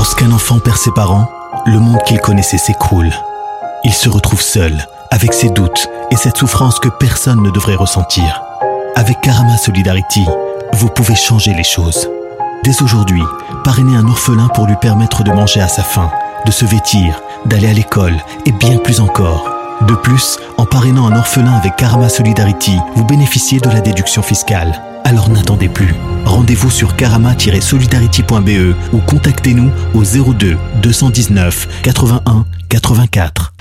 Lorsqu'un enfant perd ses parents, le monde qu'il connaissait s'écroule. Il se retrouve seul, avec ses doutes et cette souffrance que personne ne devrait ressentir. Avec Karama Solidarity, vous pouvez changer les choses. Dès aujourd'hui, parrainez un orphelin pour lui permettre de manger à sa faim, de se vêtir, d'aller à l'école et bien plus encore. De plus, en parrainant un orphelin avec Karama Solidarity, vous bénéficiez de la déduction fiscale. Alors n'attendez plus. Rendez-vous sur karama-solidarity.be ou contactez-nous au 02 219 81 84.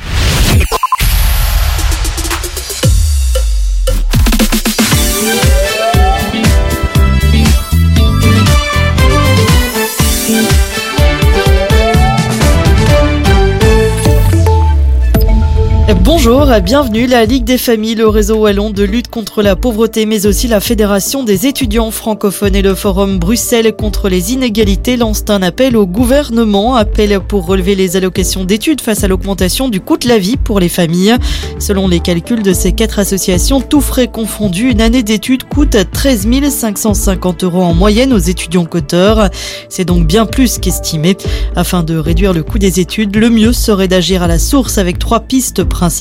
Bonjour, bienvenue. La Ligue des familles, le réseau wallon de lutte contre la pauvreté, mais aussi la Fédération des étudiants francophones et le Forum Bruxelles contre les inégalités lancent un appel au gouvernement. Appel pour relever les allocations d'études face à l'augmentation du coût de la vie pour les familles. Selon les calculs de ces quatre associations, tout frais confondus, une année d'études coûte 13 550 euros en moyenne aux étudiants coteurs. C'est donc bien plus qu'estimé. Afin de réduire le coût des études, le mieux serait d'agir à la source avec trois pistes principales.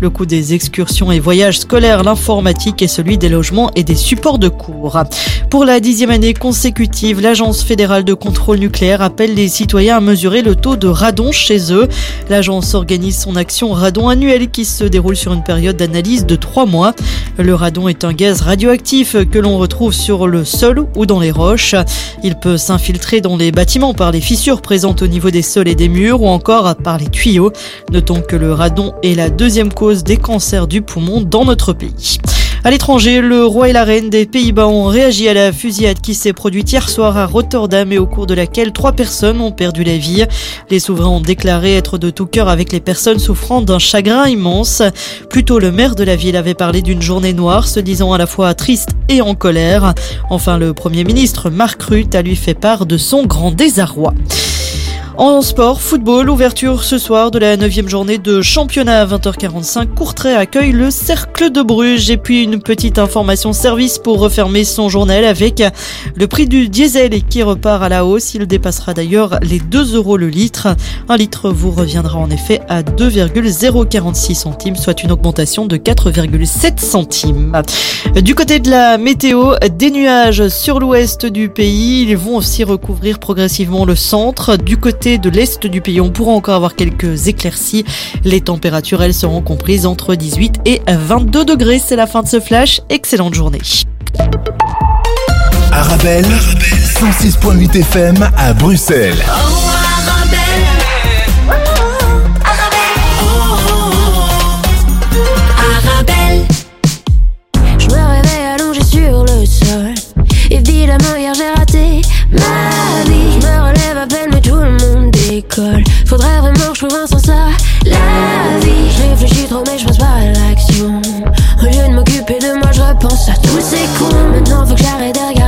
Le coût des excursions et voyages scolaires, l'informatique et celui des logements et des supports de cours. Pour la dixième année consécutive, l'Agence fédérale de contrôle nucléaire appelle les citoyens à mesurer le taux de radon chez eux. L'agence organise son action radon annuelle qui se déroule sur une période d'analyse de trois mois. Le radon est un gaz radioactif que l'on retrouve sur le sol ou dans les roches. Il peut s'infiltrer dans les bâtiments par les fissures présentes au niveau des sols et des murs ou encore par les tuyaux. Notons que le radon est la deuxième cause des cancers du poumon dans notre pays. À l'étranger, le roi et la reine des Pays-Bas ont réagi à la fusillade qui s'est produite hier soir à Rotterdam et au cours de laquelle trois personnes ont perdu la vie. Les souverains ont déclaré être de tout cœur avec les personnes souffrant d'un chagrin immense. Plus tôt, le maire de la ville avait parlé d'une journée noire, se disant à la fois triste et en colère. Enfin, le premier ministre Mark Rutte a lui fait part de son grand désarroi. En sport, football, ouverture ce soir de la 9 journée de championnat à 20h45. Courtrai accueille le Cercle de Bruges. Et puis une petite information service pour refermer son journal avec le prix du diesel qui repart à la hausse. Il dépassera d'ailleurs les 2 euros le litre. Un litre vous reviendra en effet à 2,046 centimes, soit une augmentation de 4,7 centimes. Du côté de la météo, des nuages sur l'ouest du pays. Ils vont aussi recouvrir progressivement le centre. Du côté de l'est du pays, on pourra encore avoir quelques éclaircies. Les températures, elles seront comprises entre 18 et 22 degrés. C'est la fin de ce flash. Excellente journée. Arabelle, 106.8 FM à Bruxelles. Faudrait vraiment que je trouve un sens à la vie. Je réfléchis trop, mais je pense pas à l'action. Au lieu de m'occuper de moi, je repense à tous ces cons. Maintenant, faut que j'arrête de regarder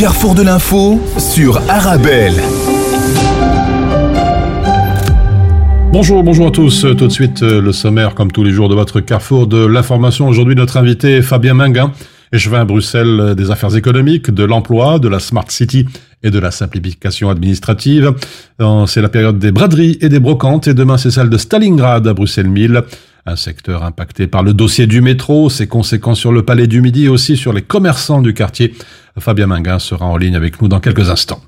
carrefour de l'info sur Arabelle. Bonjour, bonjour à tous. Tout de suite, euh, le sommaire, comme tous les jours, de votre carrefour de l'information. Aujourd'hui, notre invité, Fabien Minguin, échevin à Bruxelles euh, des affaires économiques, de l'emploi, de la Smart City et de la simplification administrative. C'est la période des braderies et des brocantes et demain, c'est celle de Stalingrad à Bruxelles 1000. Un secteur impacté par le dossier du métro, ses conséquences sur le palais du Midi et aussi sur les commerçants du quartier. Fabien Minguin sera en ligne avec nous dans quelques instants.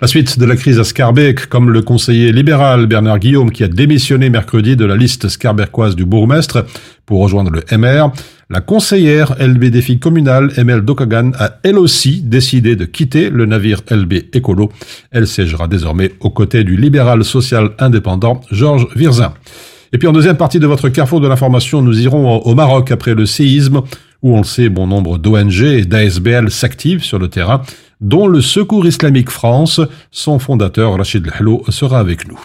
La suite de la crise à Scarbeck, comme le conseiller libéral Bernard Guillaume qui a démissionné mercredi de la liste scarbercoise du bourgmestre pour rejoindre le MR, la conseillère LB Défi communal Emel Dokagan a elle aussi décidé de quitter le navire LB Écolo. Elle siégera désormais aux côtés du libéral social indépendant Georges Virzin. Et puis en deuxième partie de votre carrefour de l'information, nous irons au Maroc après le séisme, où on le sait, bon nombre d'ONG et d'ASBL s'activent sur le terrain, dont le Secours islamique France. Son fondateur, Rachid Lhalo, sera avec nous.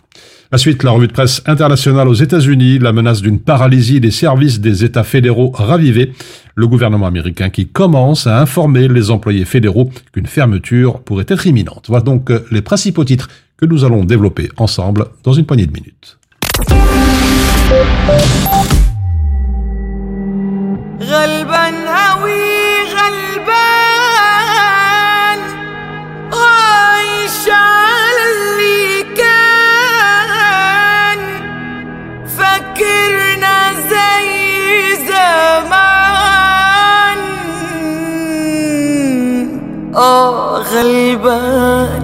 La suite, la revue de presse internationale aux États-Unis, la menace d'une paralysie des services des États fédéraux ravivée, le gouvernement américain qui commence à informer les employés fédéraux qu'une fermeture pourrait être imminente. Voilà donc les principaux titres que nous allons développer ensemble dans une poignée de minutes. غلبان هوي غلبان عايش على اللي كان. فكرنا زي زمان. آه غلبان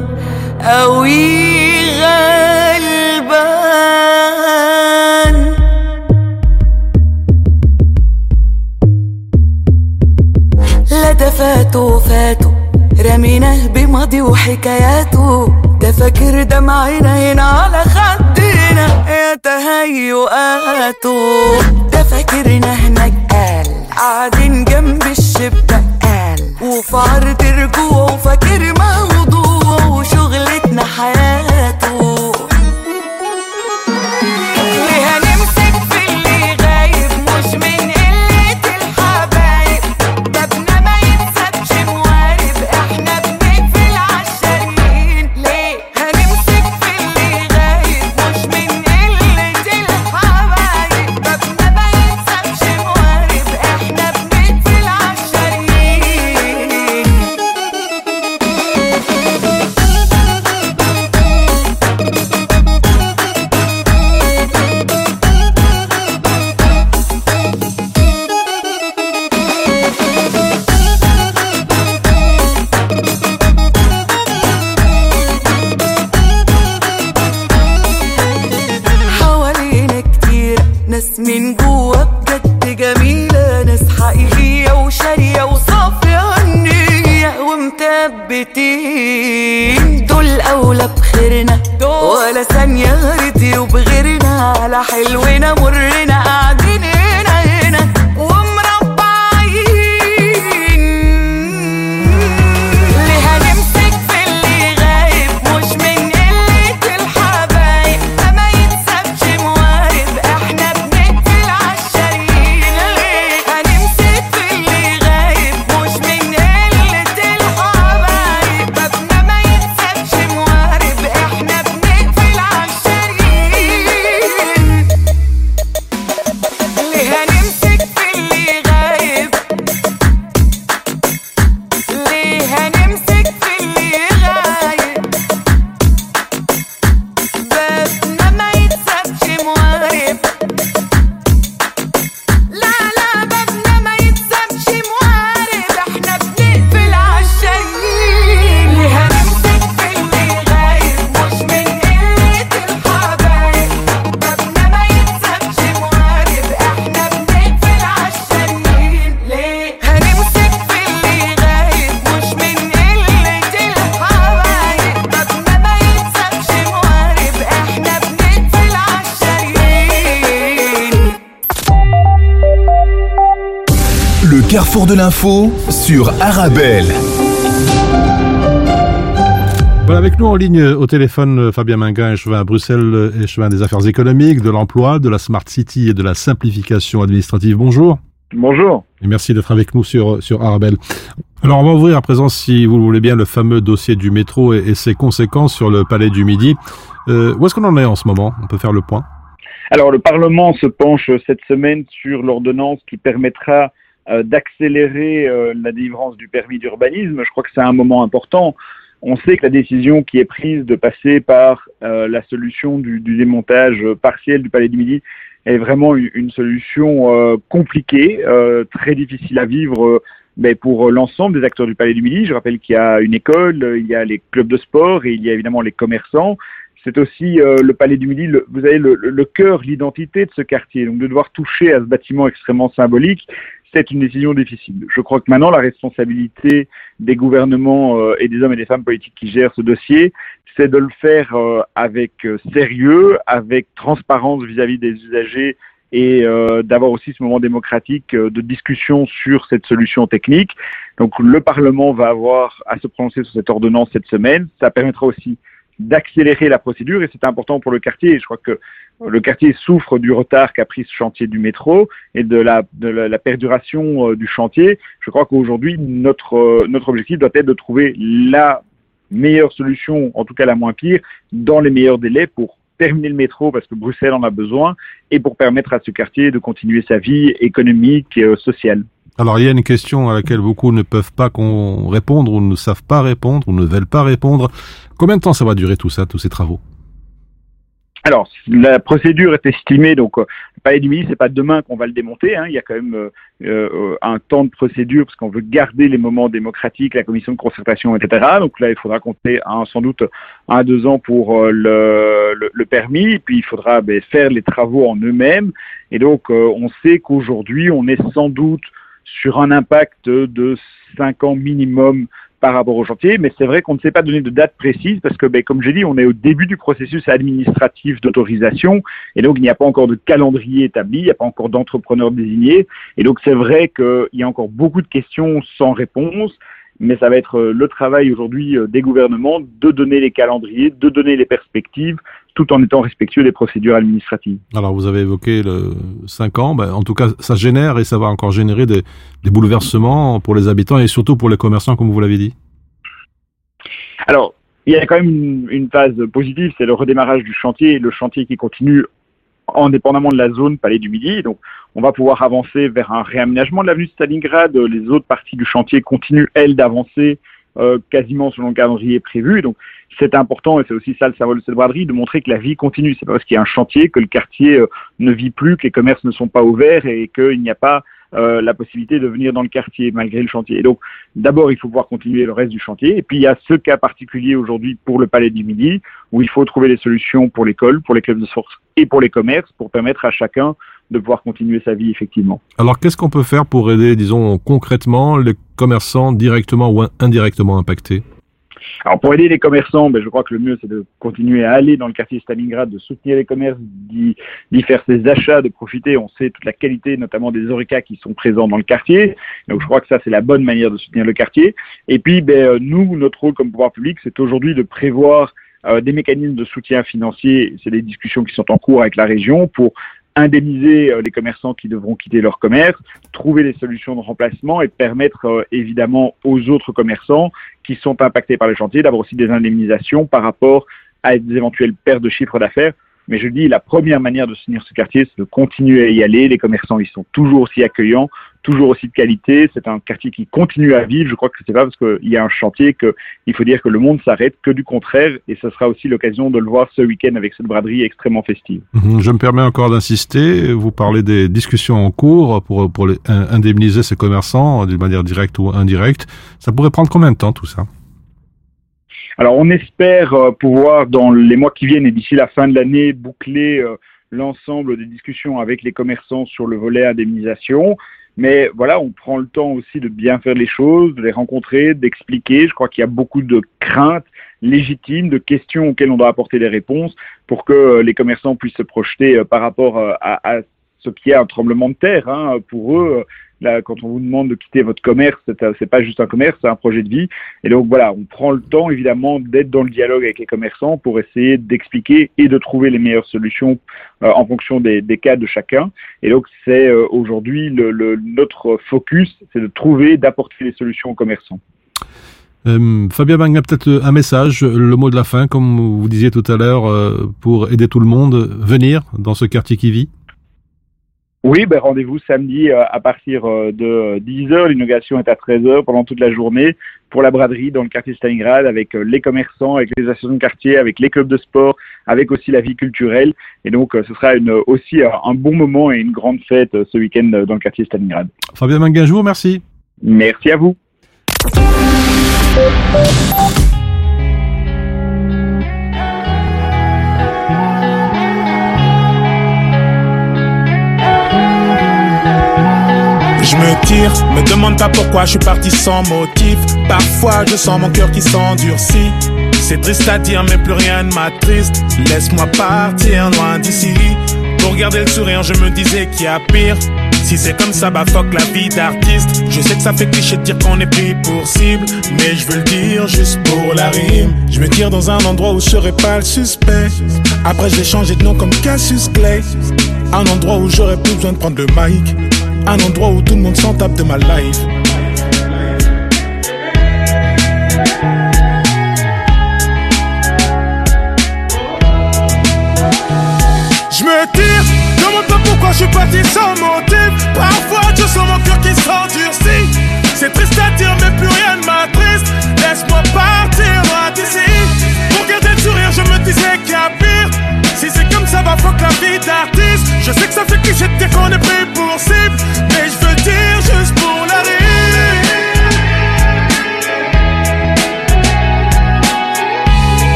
قوي رميناه بماضي وحكاياته. ده فاكر دمعنا هنا على خدنا. يا تهيؤاته. ده فاكرنا هناك قال. قاعدين جنب الشباك قال. وفي عرض رجوعه وفاكر l'info sur Arabelle. Voilà, avec nous en ligne au téléphone euh, Fabien Minguin, échevin à Bruxelles, euh, échevin des affaires économiques, de l'emploi, de la Smart City et de la simplification administrative. Bonjour. Bonjour. Et merci d'être avec nous sur, sur Arabelle. Alors, on va ouvrir à présent, si vous le voulez bien, le fameux dossier du métro et, et ses conséquences sur le Palais du Midi. Euh, où est-ce qu'on en est en ce moment? On peut faire le point? Alors, le Parlement se penche cette semaine sur l'ordonnance qui permettra euh, d'accélérer euh, la délivrance du permis d'urbanisme. Je crois que c'est un moment important. On sait que la décision qui est prise de passer par euh, la solution du, du démontage partiel du Palais du Midi est vraiment une, solution euh, compliquée, euh, très difficile à vivre euh, mais pour l'ensemble des acteurs du Palais du Midi. Je rappelle qu'il y a une école, euh, il y a les clubs de sport et il y a évidemment les commerçants. C'est aussi euh, le Palais du Midi, vous avez le- le cœur, l'identité de ce quartier. Donc de devoir toucher à ce bâtiment extrêmement symbolique, c'est une décision difficile. Je crois que maintenant la responsabilité des gouvernements euh, et des hommes et des femmes politiques qui gèrent ce dossier, c'est de le faire euh, avec euh, sérieux, avec transparence vis-à-vis des usagers et d'avoir aussi ce moment démocratique de discussion sur cette solution technique. Donc le Parlement va avoir à se prononcer sur cette ordonnance cette semaine. Ça permettra aussi d'accélérer la procédure et c'est important pour le quartier. Je crois que le quartier souffre du retard qu'a pris ce chantier du métro et de la, de la, la perduration euh, du chantier. Je crois qu'aujourd'hui, notre, euh, notre objectif doit être de trouver la meilleure solution, en tout cas la moins pire, dans les meilleurs délais pour terminer le métro parce que Bruxelles en a besoin et pour permettre à ce quartier de continuer sa vie économique et euh, sociale. Alors, il y a une question à laquelle beaucoup ne peuvent pas répondre ou ne savent pas répondre ou ne veulent pas répondre. Combien de temps ça va durer tout ça, tous ces travaux? Alors, la procédure est estimée, donc euh, le palais du Midi, c'est pas demain qu'on va le démonter. Hein, il y a quand même euh, euh, un temps de procédure parce qu'on veut garder les moments démocratiques, la commission de concertation, etc. Donc là, il faudra compter un, sans doute un à deux ans pour euh, le, le, le permis. Puis, il faudra ben, faire les travaux en eux-mêmes. Et donc, euh, on sait qu'aujourd'hui, on est sans doute sur un impact de 5 ans minimum par rapport au chantier, mais c'est vrai qu'on ne sait pas donner de date précise parce que, ben, comme j'ai dit, on est au début du processus administratif d'autorisation et donc il n'y a pas encore de calendrier établi, il n'y a pas encore d'entrepreneurs désignés et donc c'est vrai qu'il y a encore beaucoup de questions sans réponse, mais ça va être le travail aujourd'hui des gouvernements de donner les calendriers, de donner les perspectives, tout en étant respectueux des procédures administratives. Alors, vous avez évoqué le 5 ans. Ben, en tout cas, ça génère et ça va encore générer des, des bouleversements pour les habitants et surtout pour les commerçants, comme vous l'avez dit. Alors, il y a quand même une, une phase positive, c'est le redémarrage du chantier, le chantier qui continue indépendamment de la zone Palais du Midi. Donc, on va pouvoir avancer vers un réaménagement de l'avenue de Stalingrad. Les autres parties du chantier continuent, elles, d'avancer euh, quasiment selon le calendrier prévu. Donc, c'est important, et c'est aussi ça le symbole de cette braderie, de montrer que la vie continue. C'est pas parce qu'il y a un chantier que le quartier euh, ne vit plus, que les commerces ne sont pas ouverts et qu'il n'y a pas euh, la possibilité de venir dans le quartier malgré le chantier. Donc, d'abord, il faut pouvoir continuer le reste du chantier. Et puis, il y a ce cas particulier aujourd'hui pour le Palais du Midi, où il faut trouver des solutions pour l'école, pour les clubs de sport et pour les commerces, pour permettre à chacun de pouvoir continuer sa vie effectivement. Alors, qu'est-ce qu'on peut faire pour aider, disons, concrètement les commerçants directement ou indirectement impactés? Alors pour aider les commerçants, ben, je crois que le mieux c'est de continuer à aller dans le quartier Stalingrad, de soutenir les commerces, d'y faire ses achats, de profiter. On sait toute la qualité, notamment des oreca qui sont présents dans le quartier. Donc je crois que ça c'est la bonne manière de soutenir le quartier. Et puis ben, euh, nous, notre rôle comme pouvoir public, c'est aujourd'hui de prévoir euh, des mécanismes de soutien financier. C'est des discussions qui sont en cours avec la région pour indemniser euh, les commerçants qui devront quitter leur commerce, trouver des solutions de remplacement et permettre euh, évidemment aux autres commerçants qui sont impactés par le chantier d'avoir aussi des indemnisations par rapport à des éventuelles pertes de chiffre d'affaires. Mais je dis, la première manière de soutenir ce quartier, c'est de continuer à y aller. Les commerçants, ils sont toujours aussi accueillants, toujours aussi de qualité. C'est un quartier qui continue à vivre. Je crois que c'est pas parce qu'il y a un chantier qu'il faut dire que le monde s'arrête, que du contraire. Et ce sera aussi l'occasion de le voir ce week-end avec cette braderie extrêmement festive. Mhm, Je me permets encore d'insister. Vous parlez des discussions en cours pour, les, indemniser ces commerçants d'une manière directe ou indirecte. Ça pourrait prendre combien de temps tout ça? Alors, on espère euh, pouvoir, dans les mois qui viennent et d'ici la fin de l'année, boucler euh, l'ensemble des discussions avec les commerçants sur le volet indemnisation. Mais voilà, on prend le temps aussi de bien faire les choses, de les rencontrer, d'expliquer. Je crois qu'il y a beaucoup de craintes légitimes, de questions auxquelles on doit apporter des réponses pour que euh, les commerçants puissent se projeter par rapport à, ce qui est un tremblement de terre. Hein. Pour eux, Là, quand on vous demande de quitter votre commerce, c'est pas juste un commerce, c'est un projet de vie. Et donc voilà, on prend le temps évidemment d'être dans le dialogue avec les commerçants pour essayer d'expliquer et de trouver les meilleures solutions euh, en fonction des, cas de chacun. Et donc c'est euh, aujourd'hui notre focus, c'est de trouver, d'apporter les solutions aux commerçants. Euh, Fabien Bang a peut-être un message, le mot de la fin, comme vous disiez tout à l'heure, euh, pour aider tout le monde venir dans ce quartier qui vit. Oui, ben rendez-vous samedi euh, à partir euh, de 10h. L'inauguration est à 13h pendant toute la journée pour la braderie dans le quartier Stalingrad avec euh, les commerçants, avec les associations de quartier, avec les clubs de sport, avec aussi la vie culturelle. Et donc, euh, ce sera une, aussi euh, un bon moment et une grande fête euh, ce week-end euh, dans le quartier Stalingrad. Fabien vous remercie. Merci à vous. Me demande pas pourquoi je suis parti sans motif. Parfois je sens mon cœur qui s'endurcit. C'est triste à dire, mais plus rien ne m'attriste. Laisse-moi partir loin d'ici. Pour garder le sourire, je me disais qu'il y a pire. Si c'est comme ça, bah fuck la vie d'artiste. Je sais que ça fait cliché de dire qu'on est pris pour cible. Mais je veux le dire juste pour la rime. Je me tire dans un endroit où je serai pas le suspect. Après, j'ai changé de nom comme Cassius Clay. Un endroit où j'aurais plus besoin de prendre le mic. Un endroit où tout le monde s'en tape de ma life. Je me tire, demande pas pourquoi je suis parti sans motif. Parfois je sens mon cœur qui s'endurcit. C'est triste à dire, mais plus rien ne m'attriste. Laisse-moi partir d'ici. Pour garder le sourire, je me disais qu'il y a pire. Si c'est comme ça, va fuck la vie. Je sais que ça fait cliché de dire qu'on est pour cible. Mais je veux dire juste pour la.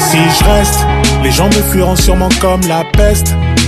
Si je reste, les gens me fuiront sûrement comme la peste.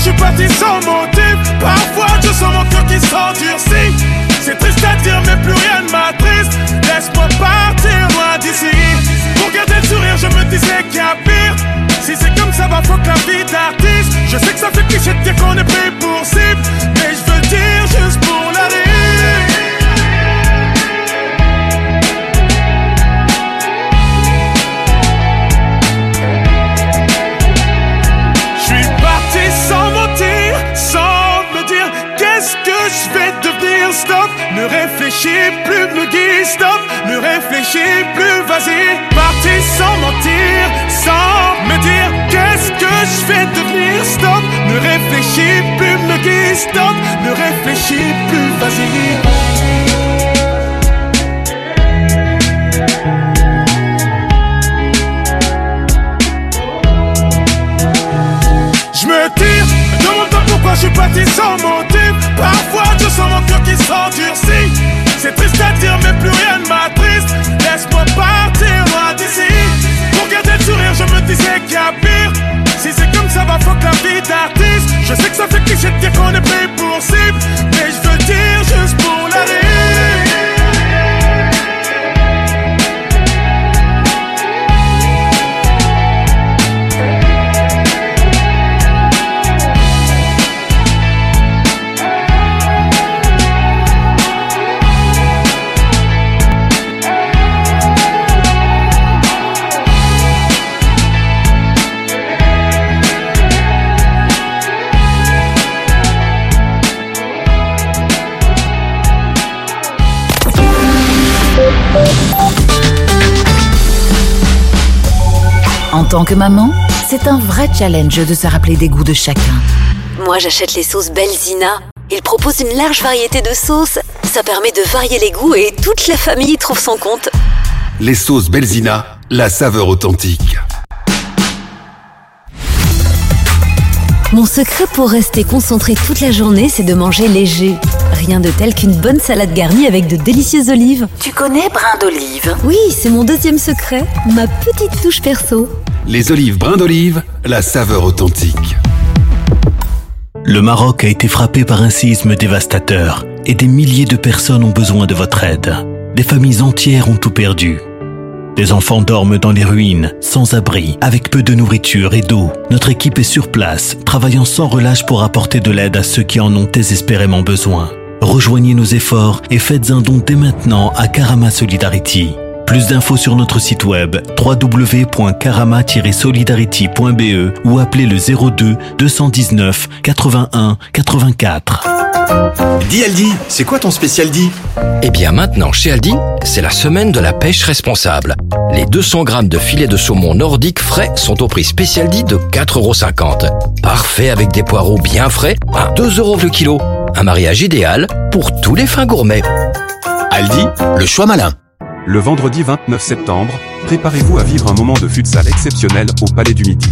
Je suis parti sans motif. Parfois je sens mon cœur qui s'endurcit. C'est triste à dire, mais plus rien ne m'attriste. Laisse-moi partir loin d'ici. Pour garder le sourire, je me disais qu'il y a pire. Si c'est comme ça, va fuck la vie d'artiste. Je sais que ça fait cliché de dire qu'on est pris pour cible. Stop, ne réfléchis plus, vas-y. Tant que maman, c'est un vrai challenge de se rappeler des goûts de chacun. Moi, j'achète les sauces Belzina. Ils proposent une large variété de sauces. Ça permet de varier les goûts et toute la famille y trouve son compte. Les sauces Belzina, la saveur authentique. Mon secret pour rester concentré toute la journée, c'est de manger léger. Rien de tel qu'une bonne salade garnie avec de délicieuses olives. Tu connais brin d'olive? Oui, c'est mon deuxième secret, ma petite touche perso. Les olives brins d'olive, la saveur authentique. Le Maroc a été frappé par un séisme dévastateur et des milliers de personnes ont besoin de votre aide. Des familles entières ont tout perdu. Des enfants dorment dans les ruines, sans abri, avec peu de nourriture et d'eau. Notre équipe est sur place, travaillant sans relâche pour apporter de l'aide à ceux qui en ont désespérément besoin. Rejoignez nos efforts et faites un don dès maintenant à Karama Solidarity. Plus d'infos sur notre site web www.karama-solidarity.be ou appelez le 02 219 81 84. Dis Aldi, c'est quoi ton spécial dit Eh bien maintenant, chez Aldi, c'est la semaine de la pêche responsable. Les 200 grammes de filets de saumon nordique frais sont au prix spécial dit de 4,50€. Parfait avec des poireaux bien frais à 2 euros le kilo. Un mariage idéal pour tous les fins gourmets. Aldi, le choix malin. Le vendredi 29 septembre, préparez-vous à vivre un moment de futsal exceptionnel au Palais du Midi.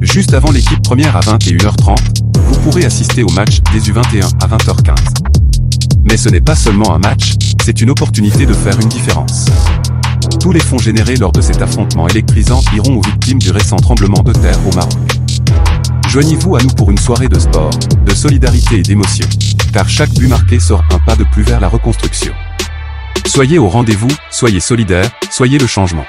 Juste avant l'équipe première à 21h30, vous pourrez assister au match des U21 à 20h15. Mais ce n'est pas seulement un match, c'est une opportunité de faire une différence. Tous les fonds générés lors de cet affrontement électrisant iront aux victimes du récent tremblement de terre au Maroc. Joignez-vous à nous pour une soirée de sport, de solidarité et d'émotion. Car chaque but marqué sort un pas de plus vers la reconstruction. Soyez au rendez-vous, soyez solidaires, soyez le changement.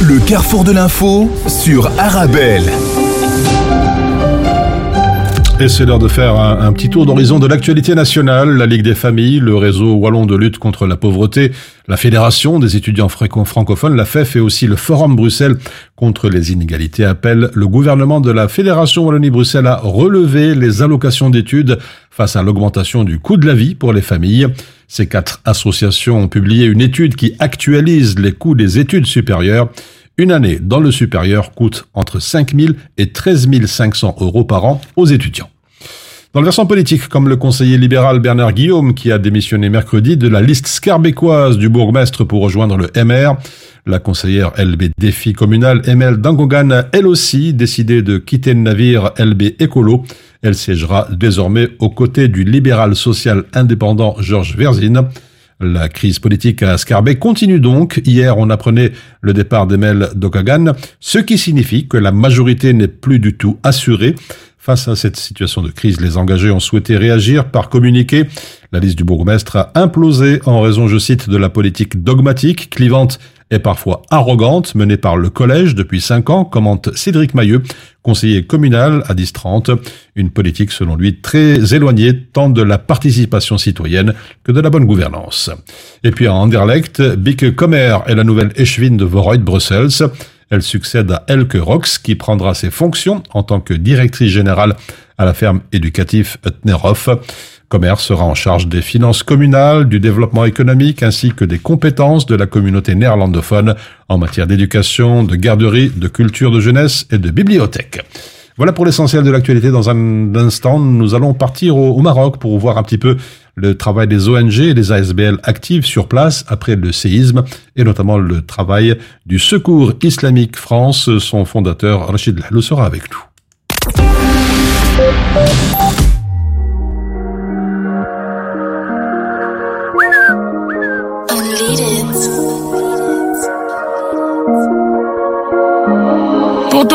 Le carrefour de l'info sur Arabelle. Et c'est l'heure de faire un, un petit tour d'horizon de l'actualité nationale. La Ligue des familles, le réseau wallon de lutte contre la pauvreté, la Fédération des étudiants franco- francophones, la FEF et aussi le Forum Bruxelles contre les inégalités appellent le gouvernement de la Fédération Wallonie-Bruxelles à relever les allocations d'études face à l'augmentation du coût de la vie pour les familles. Ces quatre associations ont publié une étude qui actualise les coûts des études supérieures. Une année dans le supérieur coûte entre 5 000 et 13 500 euros par an aux étudiants. Dans le versant politique, comme le conseiller libéral Bernard Guillaume, qui a démissionné mercredi de la liste scarbécoise du bourgmestre pour rejoindre le MR, la conseillère LB Défi communal Emel Dangogan a elle aussi décidé de quitter le navire LB Écolo. Elle siégera désormais aux côtés du libéral social indépendant Georges Verzine. La crise politique à Scarbeck continue donc. Hier, on apprenait le départ d'Emel Dokagan, ce qui signifie que la majorité n'est plus du tout assurée. Face à cette situation de crise, les engagés ont souhaité réagir par communiqué. La liste du bourgmestre a implosé en raison, je cite, de la politique dogmatique, clivante et parfois arrogante menée par le collège depuis cinq ans, commente Cédric Mailleux, conseiller communal à 1030. Une politique, selon lui, très éloignée tant de la participation citoyenne que de la bonne gouvernance. Et puis à Anderlecht, Bieke Kommer est la nouvelle échevine de Voroid Brussels. Elle succède à Elke Rox, qui prendra ses fonctions en tant que directrice générale à la ferme éducative Utnerhof. Commerce sera en charge des finances communales, du développement économique ainsi que des compétences de la communauté néerlandophone en matière d'éducation, de garderie, de culture de jeunesse et de bibliothèque. Voilà pour l'essentiel de l'actualité. Dans un instant, nous allons partir au, Maroc pour voir un petit peu le travail des ONG et des ASBL actives sur place après le séisme et notamment le travail du Secours islamique France. Son fondateur, Rachid Lahlou, sera avec nous.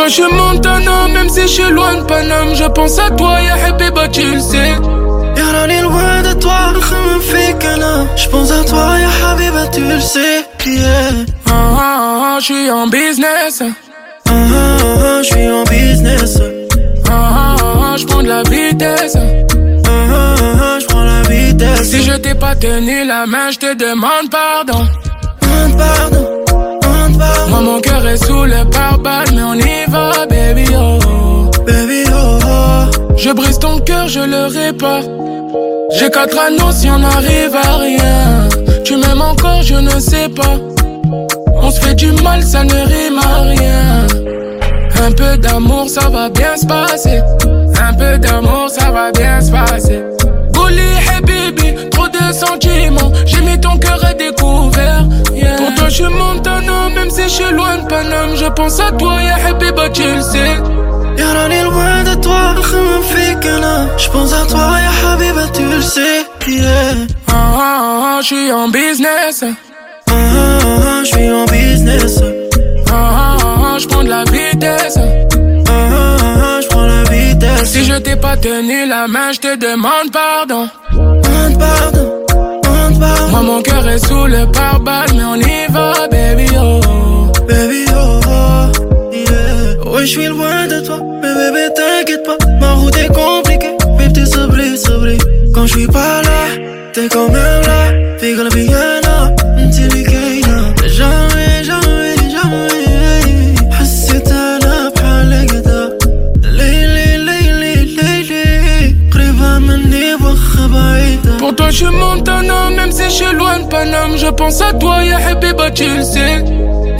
Je suis Montana, même si je suis loin de Paname. Je pense à toi, ya Habiba, tu le sais. Y'a est loin de toi, me fait qu'un Je pense à toi, ya Habiba, tu le sais. Yeah. ah, ah, ah, Je suis en business. Ah, ah, Je suis en business. Ah, ah, Je prends de la vitesse. Ah, ah, Je prends la vitesse. Si je t'ai pas tenu la main, je te demande pardon. Demande pardon moi mon cœur est sous le pare-balles mais on y va baby oh Baby oh, oh. Je brise ton cœur, je le répare J'ai quatre anneaux si on n'arrive à rien. Tu m'aimes encore, je ne sais pas. On se fait du mal, ça ne rime à rien. Un peu d'amour, ça va bien se passer. Un peu d'amour, ça va bien se passer. Gouli, hey baby, trop de sentiments. J'ai mis ton cœur à découvert. yeah. Pour toi, je suis Montana, même si je suis loin de Paname. Je pense à toi, ya Habiba, tu le sais. يا راني لوين de toi نخمم فيك انا جبونس à toi يا حبيبة tu le sais yeah. Ah, ah, ah, je suis en business. Ah, ah, ah, je suis en business Ah, ah, ah, je prends de la vitesse. Ah, ah, ah, je prends la vitesse Si je t'ai pas tenu la main, je te demande pardon. Demande pardon, Moi, mon cœur est sous le pare-balles, mais on y va, baby, oh. Baby, oh, oh, yeah. Ouais, je suis loin de toi, mais bébé, t'inquiète pas. Ma route est compliquée, mais t'es sobri, sobri. Quand je suis pas là, t'es quand même là. Figure bien. بعيدة Pour toi, je suis Montana, même si je suis loin de Paname. Je pense à toi, ya Habiba, tu le sais.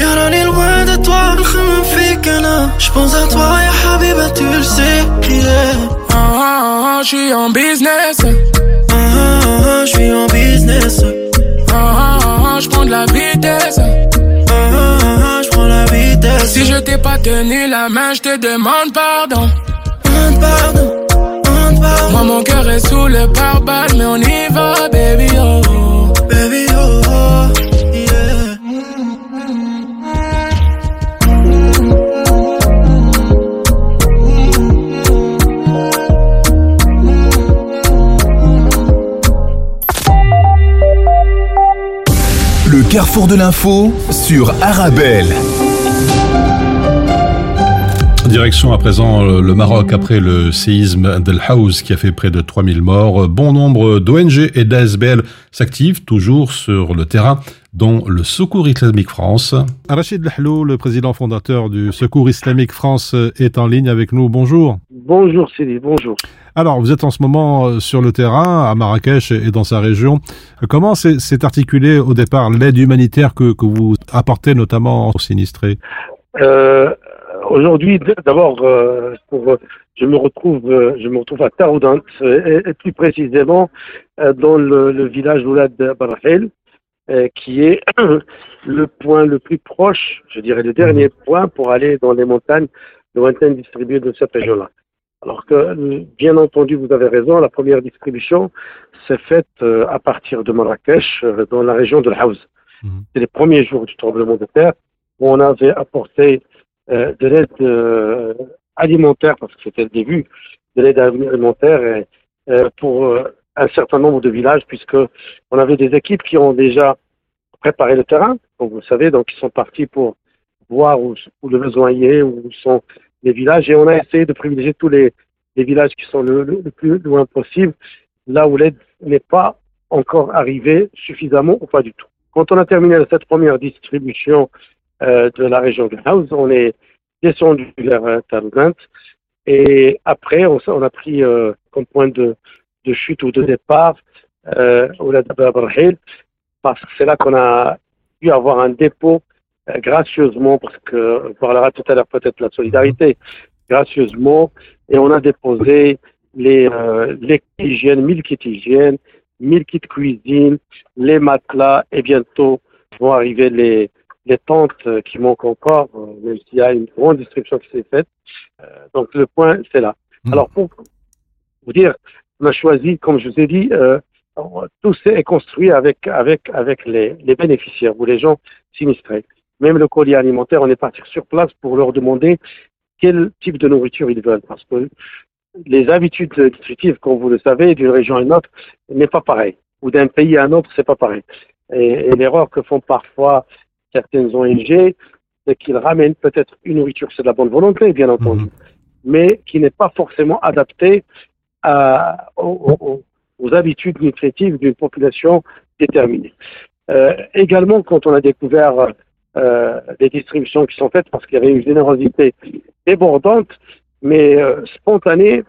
يا راني لوين de toi نخمم فيك انا جبونس à toi يا حبيبة tu le sais yeah. Ah, ah, ah, je suis en business. Ah, ah, ah, je suis en business Ah, ah, ah, je prends de la vitesse. Ah, ah, ah, je prends la vitesse Si je t'ai pas tenu la main, je te demande pardon. Demande pardon, demande pardon Moi, mon cœur est sous le pare-balles, mais on y va, baby, oh. Baby oh, oh yeah. Le carrefour de l'info sur Arabelle. Direction à présent euh, le Maroc après le séisme d'El Haouz qui a fait près de 3000 morts. Bon nombre d'ONG et d'ASBL s'activent toujours sur le terrain, dont le Secours Islamique France. Rachid Lahlou, le président fondateur du Secours Islamique France, est en ligne avec nous. Bonjour. Bonjour Céline, bonjour. Alors, vous êtes en ce moment euh, sur le terrain, à Marrakech et dans sa région. Comment s'est s'est articulée au départ l'aide humanitaire que, que vous apportez notamment aux sinistrés Euh, Aujourd'hui, d'abord, euh, pour, je me retrouve, euh, je me retrouve à Taroudant, euh, et, et plus précisément euh, dans le, le village Oulad Barahel, euh, qui est le point le plus proche, je dirais le dernier point pour aller dans les montagnes lointaines distribuées de cette région-là. Alors que, euh, bien entendu, vous avez raison, la première distribution s'est faite euh, à partir de Marrakech, euh, dans la région de l'Haouz. C'est les premiers jours du tremblement de terre où on avait apporté euh, de l'aide euh, alimentaire, parce que c'était le début, de l'aide alimentaire euh, pour un certain nombre de villages, puisque on avait des équipes qui ont déjà préparé le terrain, comme vous le savez, donc ils sont partis pour voir où, le besoin est, où sont les villages, et on a essayé de privilégier tous les, villages qui sont le, plus loin possible, là où l'aide n'est pas encore arrivée suffisamment ou pas du tout. Quand on a terminé cette première distribution de la région de House, on est descendu vers euh, Taroudant, et après on, a pris euh, comme point de, chute ou de départ euh, Oulad Barhel, parce que c'est là qu'on a pu avoir un dépôt euh, gracieusement, parce que on parlera tout à l'heure peut-être de la solidarité, gracieusement, et on a déposé les, euh, kits hygiène, 1000 kits hygiène, 1000 kits cuisine, les matelas, et bientôt vont arriver les, les tentes euh, qui manquent encore, euh, même s'il y a une grande distribution qui s'est faite. Euh, donc le point, c'est là. Alors pour vous dire, on a choisi, comme je vous ai dit, euh, tout est construit avec, avec, avec les, les bénéficiaires ou les gens sinistrés. Même le colis alimentaire, on est parti sur place pour leur demander quel type de nourriture ils veulent. Parce que les habitudes nutritives, comme vous le savez, d'une région à une autre, n'est pas pareil. Ou d'un pays à un autre, c'est pas pareil. Et, et l'erreur que font parfois certaines ONG, c'est qu'ils ramènent peut-être une nourriture, c'est de la bonne volonté, bien entendu, mais qui n'est pas forcément adaptée à, aux, aux- aux habitudes nutritives d'une population déterminée. Euh, également, quand on a découvert euh, des distributions qui sont faites, parce qu'il y avait une générosité débordante, mais euh, spontanée,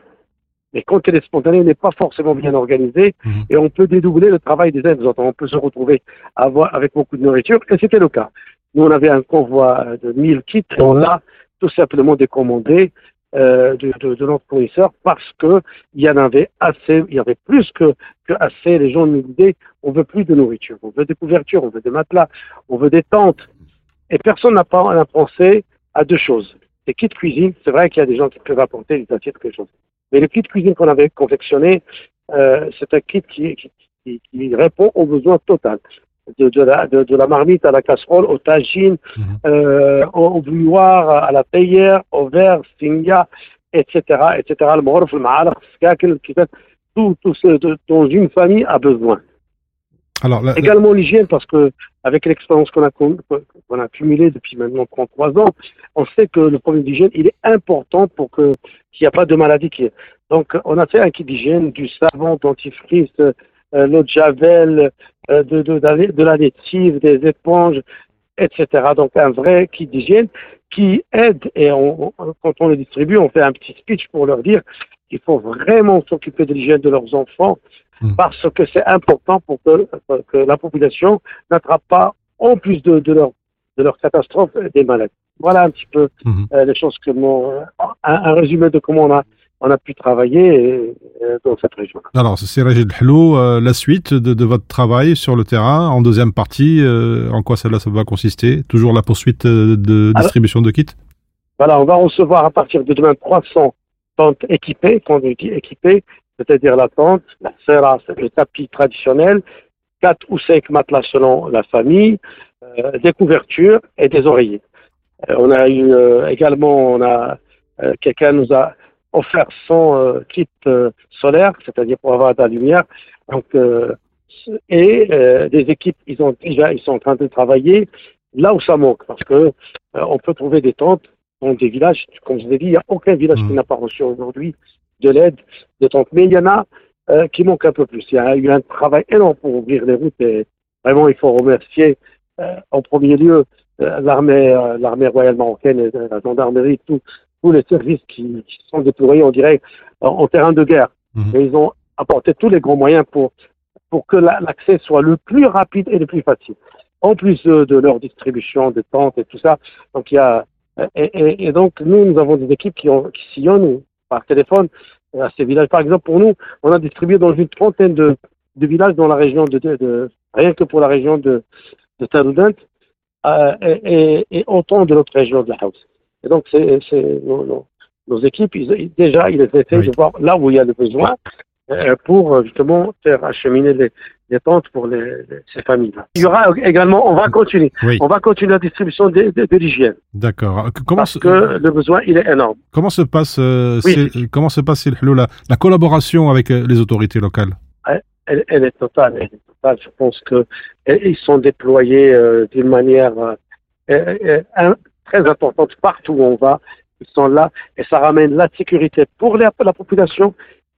Mais quand elle est spontanée, elle n'est pas forcément bien organisée et on peut dédoubler le travail des uns des autres. On peut se retrouver avec beaucoup de nourriture et c'était le cas. Nous, on avait un convoi de 1000 kits et on l'a tout simplement décommandé euh, de, de, de notre fournisseur parce que il y en avait assez, il y avait plus que, que assez. Les gens nous disaient on veut plus de nourriture, on veut des couvertures, on veut des matelas, on veut des tentes. Et personne n'a pas pensé à deux choses. Les kits cuisine, c'est vrai qu'il y a des gens qui peuvent apporter des assiettes, quelque chose. Mais le kit cuisine qu'on avait confectionné, euh, c'est un kit qui, qui, qui- qui répond aux besoins total. De, de, la, de, de la marmite à la casserole, au tagine, euh, au, au bouilloire, à la théière, au verre, singa, etc., etc. Le morf, le tout, tout ce dont une famille a besoin. Alors, la- Également l'hygiène, parce que avec l'expérience qu'on a, qu'on a accumulée depuis maintenant 33 ans, on sait que le problème d'hygiène, il est important pour que qu'il n'y a pas de maladie. Qui... Donc, on a fait un kit d'hygiène, du savon, dentifrice, euh, l'eau de javel, euh, de, de, de la lessive, des éponges, etc. Donc, un vrai kit d'hygiène qui aide, et on, on- quand on le distribue, on fait un petit speech pour leur dire qu'il faut vraiment s'occuper de l'hygiène de leurs enfants, parce que c'est important pour que, que la population n'attrape pas, en plus de, de leur, de leur catastrophe, des maladies. Voilà un petit peu euh, les choses que mon, un, un résumé de comment on a, on a pu travailler euh, dans cette région. Alors, c'est Régis Hello, euh, la suite de, de votre travail sur le terrain, en deuxième partie, euh, en quoi cela ça va consister? Toujours la poursuite de Alors- distribution de kits? Voilà, on va recevoir à partir de demain 300 tentes équipées, quand on dit équipées, c'est-à-dire la tente, la serra, c'est le tapis traditionnel, quatre ou cinq matelas selon la famille, euh, des couvertures et des oreillers. Euh, on a eu euh, également, on a quelqu'un nous a offert son kit solaire, c'est-à-dire pour avoir de la lumière. Donc, et des équipes, ils ont déjà, ils sont en train de travailler là où ça manque, parce que on peut trouver des tentes dans des villages. Comme je vous ai dit, il n'y a aucun village qui n'a pas reçu aujourd'hui de l'aide de tentes, mais il y en a euh, qui manquent un peu plus. Il y a eu un travail énorme pour ouvrir les routes et vraiment, il faut remercier euh, en premier lieu euh, l'armée, l'armée royale marocaine, la gendarmerie, tous les services qui, qui sont déployés, on dirait, en, en terrain de guerre. Et ils ont apporté tous les grands moyens pour, pour que la- l'accès soit le plus rapide et le plus facile. En plus de, de leur distribution de tentes et tout ça, donc il y a et, et- et donc nous nous avons des équipes qui, ont, qui sillonnent par téléphone à ces villages. Par exemple, pour nous, on a distribué dans une trentaine de, de villages dans la région de, de, de- rien que pour la région de, de Taroudant euh, et, et, et autant de notre région de la House. Et donc c'est nos, nos- nos équipes, ils, déjà ils essaient de voir là où il y a le besoin euh, pour euh, justement faire acheminer les, les tentes pour les, les- ces familles-là. Il y aura également, on va continuer, Oui. on va continuer la distribution de, de, de l'hygiène D'accord. Euh, parce se- que le besoin il est énorme. comment se passe, euh, Oui. c'est- comment se passe Sir Hello, la, la collaboration avec euh, les autorités locales? Elle, elle- est totale, elle est totale. Je pense que et- ils sont déployés euh, d'une manière euh, un- très importante partout où on va. Ils sont là et ça ramène la sécurité pour la, la population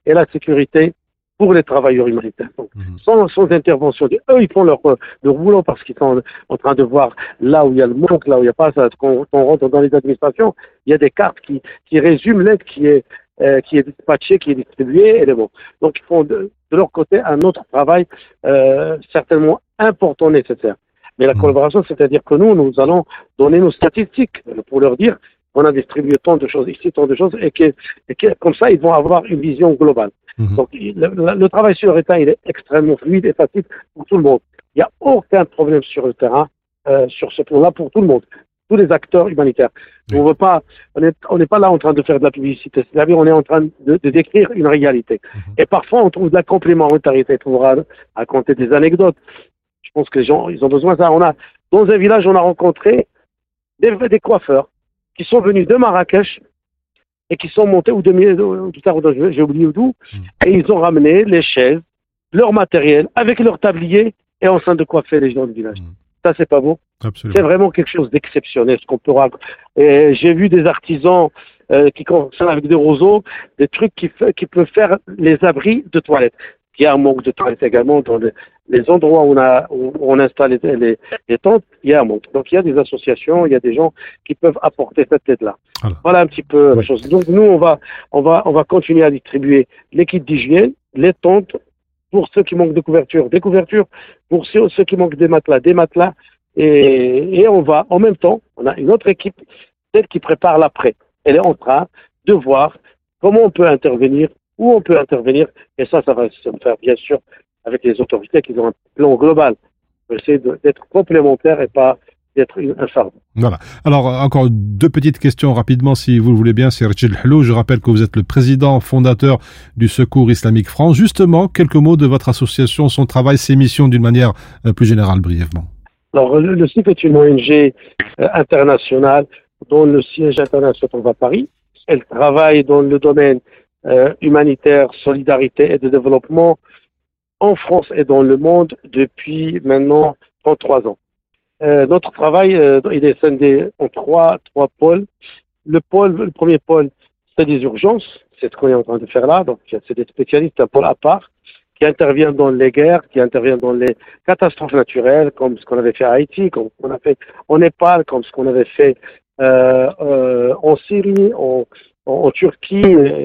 et la sécurité pour les travailleurs humanitaires. Donc, sans, sans intervention, de- eux, ils font leur, euh, leur boulot parce qu'ils sont en train de voir là où il y a le manque, là où il n'y a pas ça. Quand on rentre dans les administrations, il y a des cartes qui, qui résument l'aide qui est, euh, qui est dispatchée, qui est distribuée, et les bon. Donc, ils font de, de leur côté un autre travail euh, certainement important, nécessaire. Mais la collaboration, c'est-à-dire que nous, nous allons donner nos statistiques pour leur dire on a distribué tant de choses ici, tant de choses, et que, et que comme ça, ils vont avoir une vision globale. Donc, il- le, travail sur le terrain, il est extrêmement fluide et facile pour tout le monde. Il n'y a aucun problème sur le terrain, euh, sur ce plan-là, pour tout le monde, tous les acteurs humanitaires. On veut pas, on n'est on pas là en train de faire de la publicité, c'est-à-dire on est en train de, de décrire une réalité. Et parfois, on trouve de la complémentarité pour ra- raconter des anecdotes. Je pense que les gens, ils ont besoin de ça. On a, dans un village, on a rencontré des, des coiffeurs qui sont venus de Marrakech et qui sont montés, ou de, ou j'ai oublié d'où, et ils ont ramené les chaises, leur matériel, avec leur tablier, et en train de coiffer les gens du village. Ça, c'est pas beau. Absolument. C'est vraiment quelque chose d'exceptionnel, ce qu'on peut raconter. J'ai vu des artisans euh, qui concernent avec des roseaux, des trucs qui, qui peuvent faire les abris de toilettes. Il y a un manque de toilettes également dans le- les endroits où on, a, où on installe les, les, les tentes, il y a un manque. Donc il y a des associations, il y a des gens qui peuvent apporter cette aide-là. Voilà un petit peu la chose. Donc nous, on va, on va, on va continuer à distribuer les kits d'hygiène, les tentes, pour ceux qui manquent de couverture, des couvertures, pour ceux, ceux qui manquent des matelas, des matelas, et, et on va, en même temps, on a une autre équipe, celle qui prépare l'après. Elle est en train de voir comment on peut intervenir, où on peut intervenir, et ça, ça va se faire bien sûr avec les autorités qui ont un plan global. On essaie de- d'être complémentaires et pas d'être un fardeau. Voilà. Alors, encore deux petites questions rapidement, si vous le voulez bien. C'est Rachid Hlou. Je rappelle que vous êtes le président fondateur du Secours Islamique France. Justement, quelques mots de votre association, son travail, ses missions d'une manière euh, plus générale, brièvement. Alors, le, le CIF est une ONG euh, internationale dont le siège international se trouve à Paris. Elle travaille dans le domaine euh, humanitaire, solidarité et de développement en France et dans le monde depuis maintenant 33 ans. Euh, notre travail, euh, il est scindé en trois, trois pôles. Le pôle, le premier pôle, c'est des urgences. C'est ce qu'on est en train de faire là. Donc, c'est des spécialistes, un pôle à part, qui interviennent dans les guerres, qui interviennent dans les catastrophes naturelles, comme ce qu'on avait fait à Haïti, comme ce qu'on a fait en Népal, comme ce qu'on avait fait euh, euh, en Syrie, en, en, Turquie,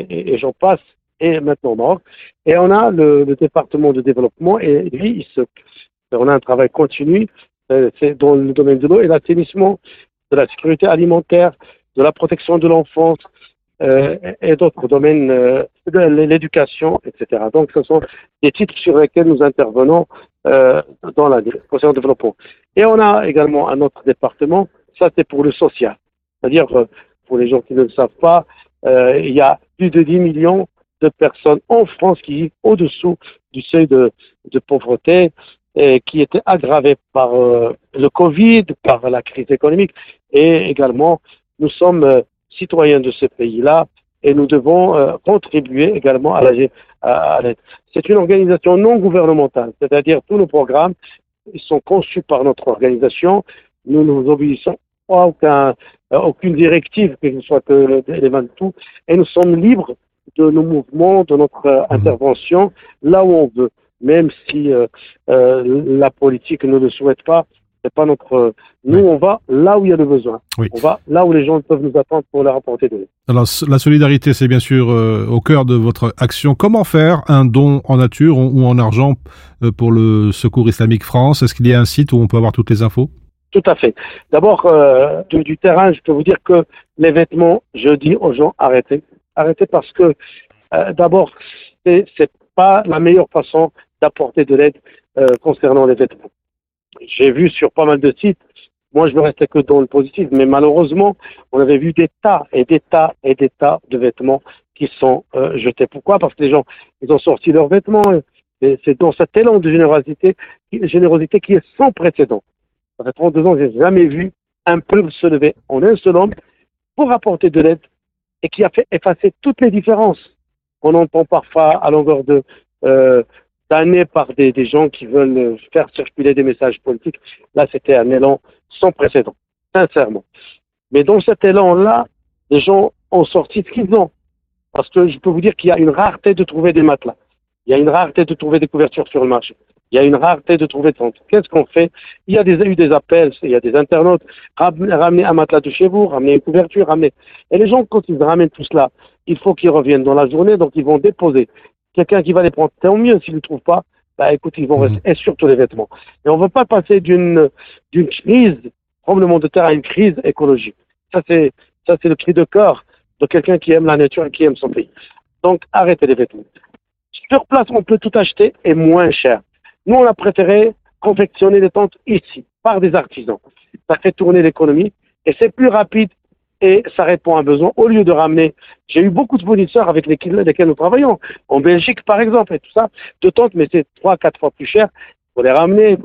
et j'en passe, et maintenant au Maroc. Et on a le, département de développement, et lui, il se, on a un travail continu, euh, dans le domaine de l'eau et l'assainissement, de la sécurité alimentaire, de la protection de l'enfance, euh, et d'autres domaines euh, de l'éducation, etc. Donc, ce sont des titres sur lesquels nous intervenons dans la concernant le développement. Et on a également un autre département, ça c'est pour le social. C'est-à-dire, pour les gens qui ne le savent pas, il y a plus de 10 millions de personnes en France qui vivent au-dessous du seuil de, pauvreté et qui étaient aggravées par euh, le Covid, par la crise économique et également nous sommes euh, citoyens de ce pays-là et nous devons euh, contribuer également à la- à, à l'aide. C'est une organisation non gouvernementale, c'est-à-dire tous nos programmes sont conçus par notre organisation. Nous nous obéissons à aucune directive, que ce soit que les tout, et nous sommes libres de nos mouvements, de notre euh, intervention là où on veut, même si euh, euh, la politique ne le souhaite pas. C'est pas notre. Nous, on va là où il y a le besoin. Oui. On va là où les gens peuvent nous attendre pour leur apporter de l'aide. Alors, la solidarité, c'est bien sûr euh, au cœur de votre action. Comment faire un don en nature ou en argent pour le Secours Islamique France? Est-ce qu'il y a un site où on peut avoir toutes les infos? Tout à fait. D'abord, euh, du, du terrain, je peux vous dire que les vêtements, je dis aux gens, arrêtez. Arrêtez parce que, euh, d'abord, c'est c'est pas la meilleure façon d'apporter de l'aide euh, concernant les vêtements. J'ai vu sur pas mal de sites, moi je ne restais que dans le positif, mais malheureusement, on avait vu des tas et des tas et des tas de vêtements qui sont euh, jetés. Pourquoi? Parce que les gens, ils ont sorti leurs vêtements. Et c'est dans cet élan de générosité, générosité qui est sans précédent. Ça fait 32 ans, j'ai jamais vu un peuple se lever en un seul homme pour apporter de l'aide et qui a fait effacer toutes les différences qu'on entend parfois à longueur de euh, d'années par des, des gens qui veulent faire circuler des messages politiques. Là, c'était un élan sans précédent, sincèrement. Mais dans cet élan-là, les gens ont sorti ce qu'ils ont. Parce que je peux vous dire qu'il y a une rareté de trouver des matelas. Il y a une rareté de trouver des couvertures sur le marché. Il y a une rareté de trouver des tentes. Qu'est-ce qu'on fait? Il y a des, eu des appels, il y a des internautes, ramenez, un matelas de chez vous, ramenez une couverture, ramenez. Et les gens, quand ils ramènent tout cela, il faut qu'ils reviennent dans la journée, donc ils vont déposer. Quelqu'un qui va les prendre, tant mieux s'ils ne trouvent pas, bah écoute, ils vont rester, et surtout les vêtements. Et on ne veut pas passer d'une d'une crise, tremblement de terre à une crise écologique. Ça, c'est ça c'est le cri de cœur de quelqu'un qui aime la nature et qui aime son pays. Donc, arrêtez les vêtements. Sur place, on peut tout acheter et moins cher. Nous, on a préféré confectionner les tentes ici, par des artisans. Ça fait tourner l'économie et c'est plus rapide et ça répond à un besoin. Au lieu de ramener, j'ai eu beaucoup de fournisseurs avec lesquels, lesquels nous travaillons, en Belgique par exemple, et tout ça, de tentes, mais c'est trois, quatre fois plus cher. Il faut les ramener.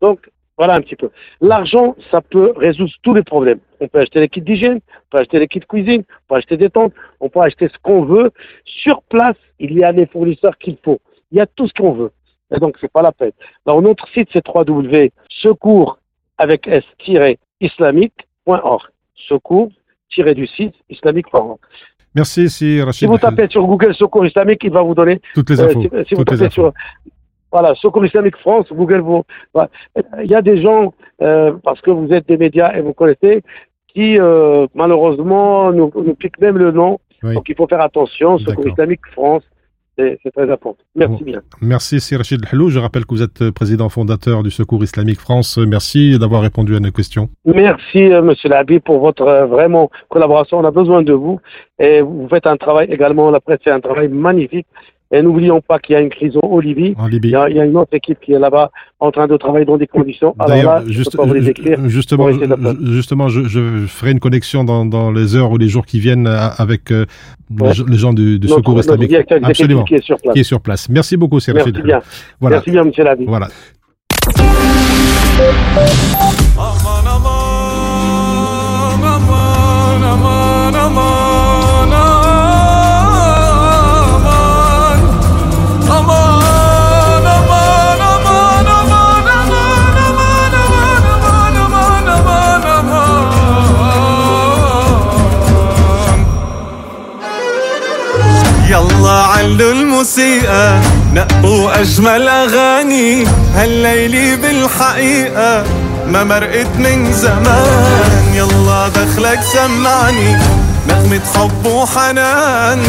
Donc, voilà un petit peu. L'argent, ça peut résoudre tous les problèmes. On peut acheter les kits d'hygiène, on peut acheter les kits de cuisine, on peut acheter des tentes, on peut acheter ce qu'on veut. Sur place, il y a les fournisseurs qu'il faut. Il y a tout ce qu'on veut. Et donc, c'est pas la peine. Alors, notre site, c'est www.secours avec s-islamique.org. Secours du site islamique.org. Merci, si Si Rachid. vous tapez sur Google Secours islamique, il va vous donner Toutes les euh, infos. si, si vous tapez sur Voilà, Secours Islamique France, Google vous. voilà. Il y a des gens, euh, parce que vous êtes des médias et vous connaissez, qui euh, malheureusement nous, nous piquent même le nom. Oui. Donc il faut faire attention. Secours. Islamique France, c'est très important. Merci bien. Merci, c'est Rachid Helou. Je rappelle que vous êtes président fondateur du Secours Islamique France. Merci d'avoir répondu à nos questions. Merci, euh, Monsieur Labi, pour votre euh, vraiment collaboration. On a besoin de vous et vous faites un travail également. La presse fait un travail magnifique. Et n'oublions pas qu'il y a une crise au Libye. En Libye. Il y, a, il y a une autre équipe qui est là-bas en train de travailler dans des conditions. Alors là, D'ailleurs, juste- peux pas vous les décrire. justement, justement, je, je ferai une connexion dans, dans les heures ou les jours qui viennent euh, avec euh, Ouais. les, gens- les gens du, du Notre- Secours Islamique. Absolument. qui est sur place. Qui est sur place. Merci beaucoup, c'est Merci bien. Voilà. Merci bien, Monsieur Labi. Voilà. يلا علوا الموسيقى. نقوا أجمل أغاني هالليلة بالحقيقة. ما مرقت من زمان. يلا دخلك سمعني. نغمة حب وحنان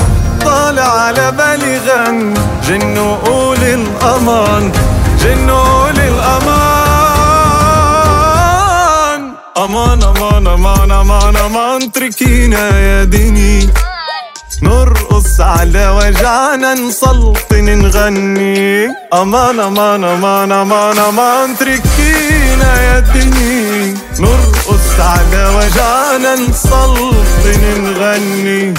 طالع على بالي غن. جنوا قول الأمان. جنوا قول الأمان. أمان أمان أمان أمان أمان. تركينا يا ديني. نرقص على وجعنا نسلطن نغني أمان أمان أمان أمان أمان تركينا يا الدنيا نرقص على وجعنا نسلطن نغني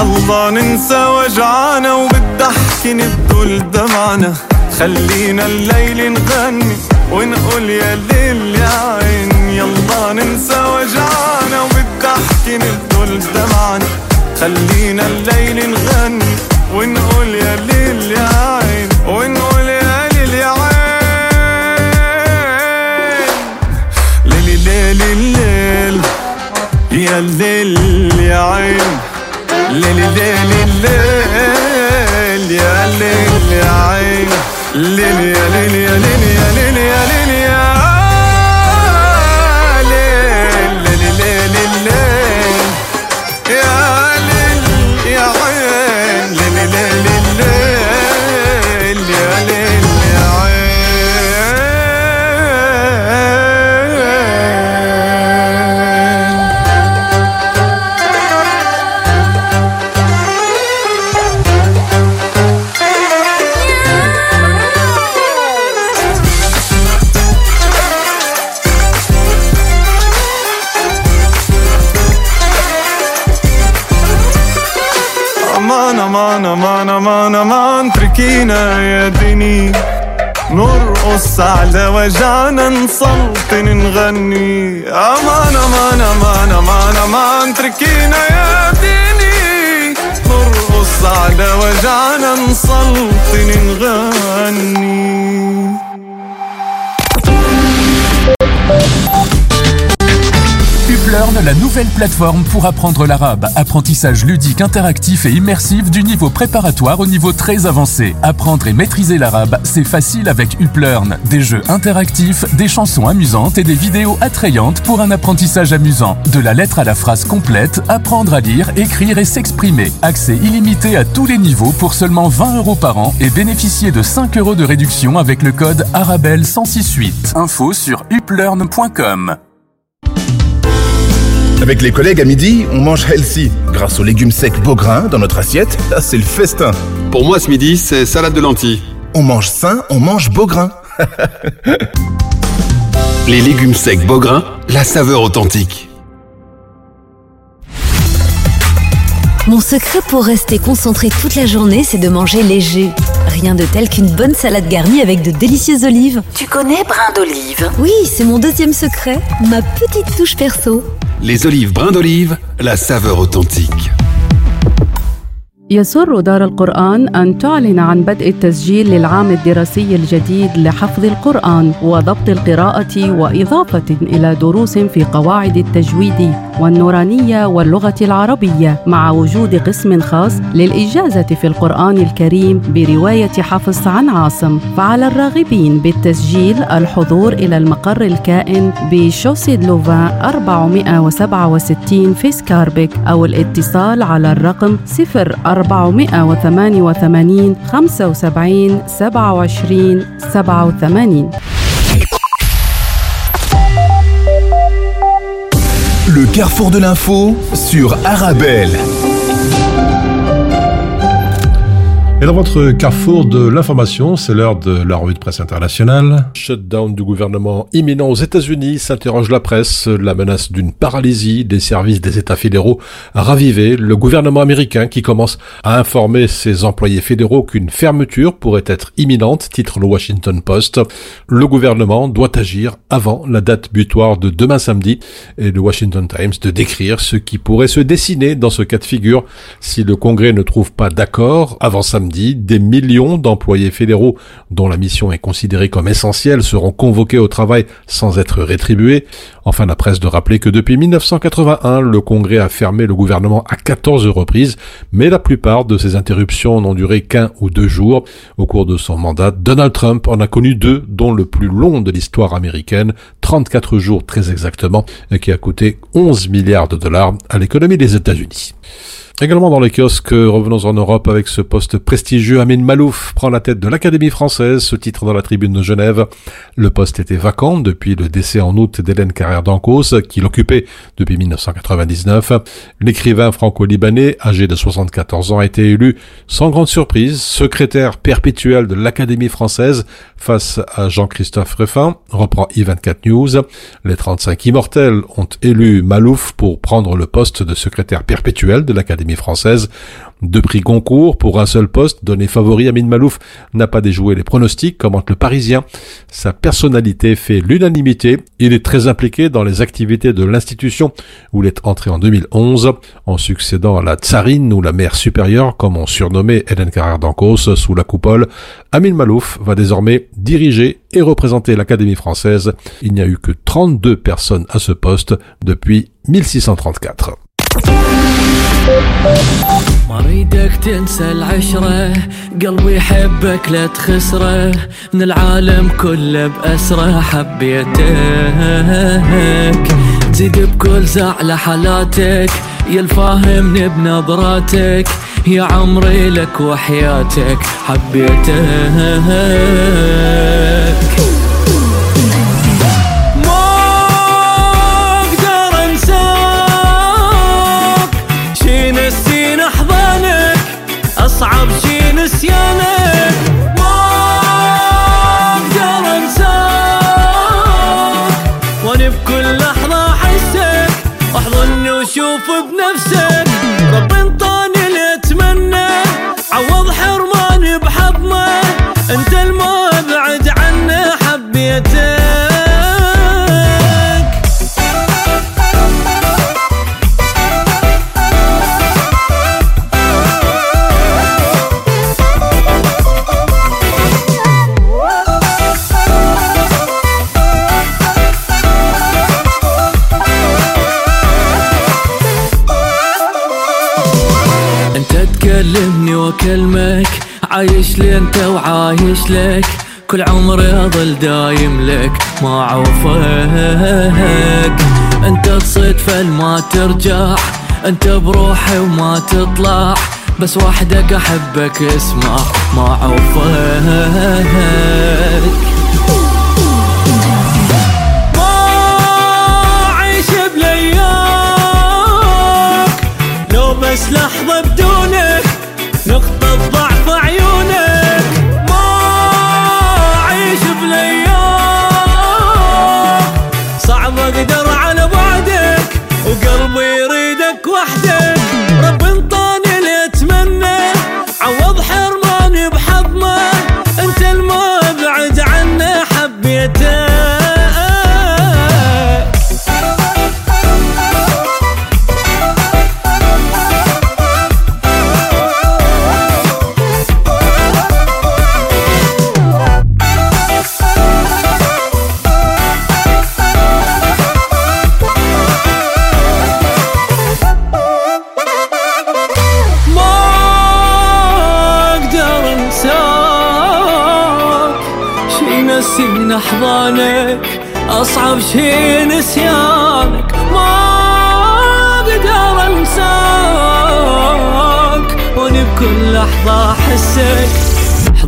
يلا ننسى وجعنا وبالضحك نبدل دمعنا. خلينا الليل نغني ونقول يا ليل يا عين. يلا ننسى وجعنا وبالضحك نبدل دمعنا. خلينا الليل نغني Lily. رجعنا نسلطن نغني nouvelle plateforme pour apprendre l'arabe. Apprentissage ludique, interactif et immersif du niveau préparatoire au niveau très avancé. Apprendre et maîtriser l'arabe, c'est facile avec UpLearn. Des jeux interactifs, des chansons amusantes et des vidéos attrayantes pour un apprentissage amusant. De la lettre à la phrase complète, apprendre à lire, écrire et s'exprimer. Accès illimité à tous les niveaux pour seulement 20 euros par an et bénéficier de 5 euros de réduction avec le code Arabelle 1068. Info sur uplearn.com. Avec les collègues à midi, on mange healthy. Grâce aux légumes secs Beaugrain dans notre assiette, là, c'est le festin. Pour moi, ce midi, c'est salade de lentilles. On mange sain, on mange Beaugrain. Les légumes secs Beaugrain, la saveur authentique. Mon secret pour rester concentré toute la journée, c'est de manger léger. Rien de tel qu'une bonne salade garnie avec de délicieuses olives. Tu connais brin d'olive? Oui, c'est mon deuxième secret, ma petite touche perso. Les olives brins d'olive, la saveur authentique. يسر دار القرآن أن تعلن عن بدء التسجيل للعام الدراسي الجديد لحفظ القرآن وضبط القراءة وإضافة إلى دروس في قواعد التجويد والنورانية واللغة العربية مع وجود قسم خاص للإجازة في القرآن الكريم برواية حفص عن عاصم. فعلى الراغبين بالتسجيل الحضور إلى المقر الكائن بشوسي لوفان 467 في سكاربيك أو الاتصال على الرقم 0488 75 27 87 Le carrefour de l'info sur Arabelle. Et dans votre carrefour de l'information, c'est l'heure de la revue de presse internationale. Shutdown du gouvernement imminent aux États-Unis, s'interroge la presse, la menace d'une paralysie des services des États fédéraux a ravivé le gouvernement américain qui commence à informer ses employés fédéraux qu'une fermeture pourrait être imminente, titre le Washington Post. Le gouvernement doit agir avant la date butoir de demain samedi et le Washington Times de décrire ce qui pourrait se dessiner dans ce cas de figure si le Congrès ne trouve pas d'accord avant samedi des millions d'employés fédéraux dont la mission est considérée comme essentielle seront convoqués au travail sans être rétribués. Enfin, la presse de rappeler que depuis 1981, le Congrès a fermé le gouvernement à 14 reprises, mais la plupart de ces interruptions n'ont duré qu'un ou deux jours. Au cours de son mandat, Donald Trump en a connu deux, dont le plus long de l'histoire américaine, 34 jours très exactement, qui a coûté 11 milliards de dollars à l'économie des États-Unis. Également dans les kiosques, revenons en Europe avec ce poste prestigieux. Amin Malouf prend la tête de l'Académie française, ce titre dans la tribune de Genève. Le poste était vacant depuis le décès en août d'Hélène Carrère d'Ancos, qui l'occupait depuis 1999. L'écrivain franco-libanais, âgé de 74 ans, a été élu sans grande surprise, secrétaire perpétuel de l'Académie française face à Jean-Christophe Ruffin, reprend i24 News. Les 35 immortels ont élu Malouf pour prendre le poste de secrétaire perpétuel de l'Académie française. Deux prix concours pour un seul poste, donné favori à Amin Malouf, n'a pas déjoué les pronostics, commente le Parisien. Sa personnalité fait l'unanimité. Il est très impliqué dans les activités de l'institution où il est entré en 2011, en succédant à la tsarine ou la mère supérieure, comme on surnommait Hélène Carrère d'Ancos sous la coupole. Amin Malouf va désormais diriger et représenter l'Académie française. Il n'y a eu que 32 personnes à ce poste depuis 1634. مريدك تنسى العشرة. قلبي يحبك لا تخسره. من العالم كله بأسره. حبيتك تزيد بكل زعلة حالاتك. يا الفاهمني بنظراتك. يا عمري لك وحياتك. حبيتك وعايش لك كل عمري أظل دايم لك ما عوفك أنت تصيد ما ترجع أنت بروحي وما تطلع بس وحدك أحبك اسمع ما عوفك بس لحظة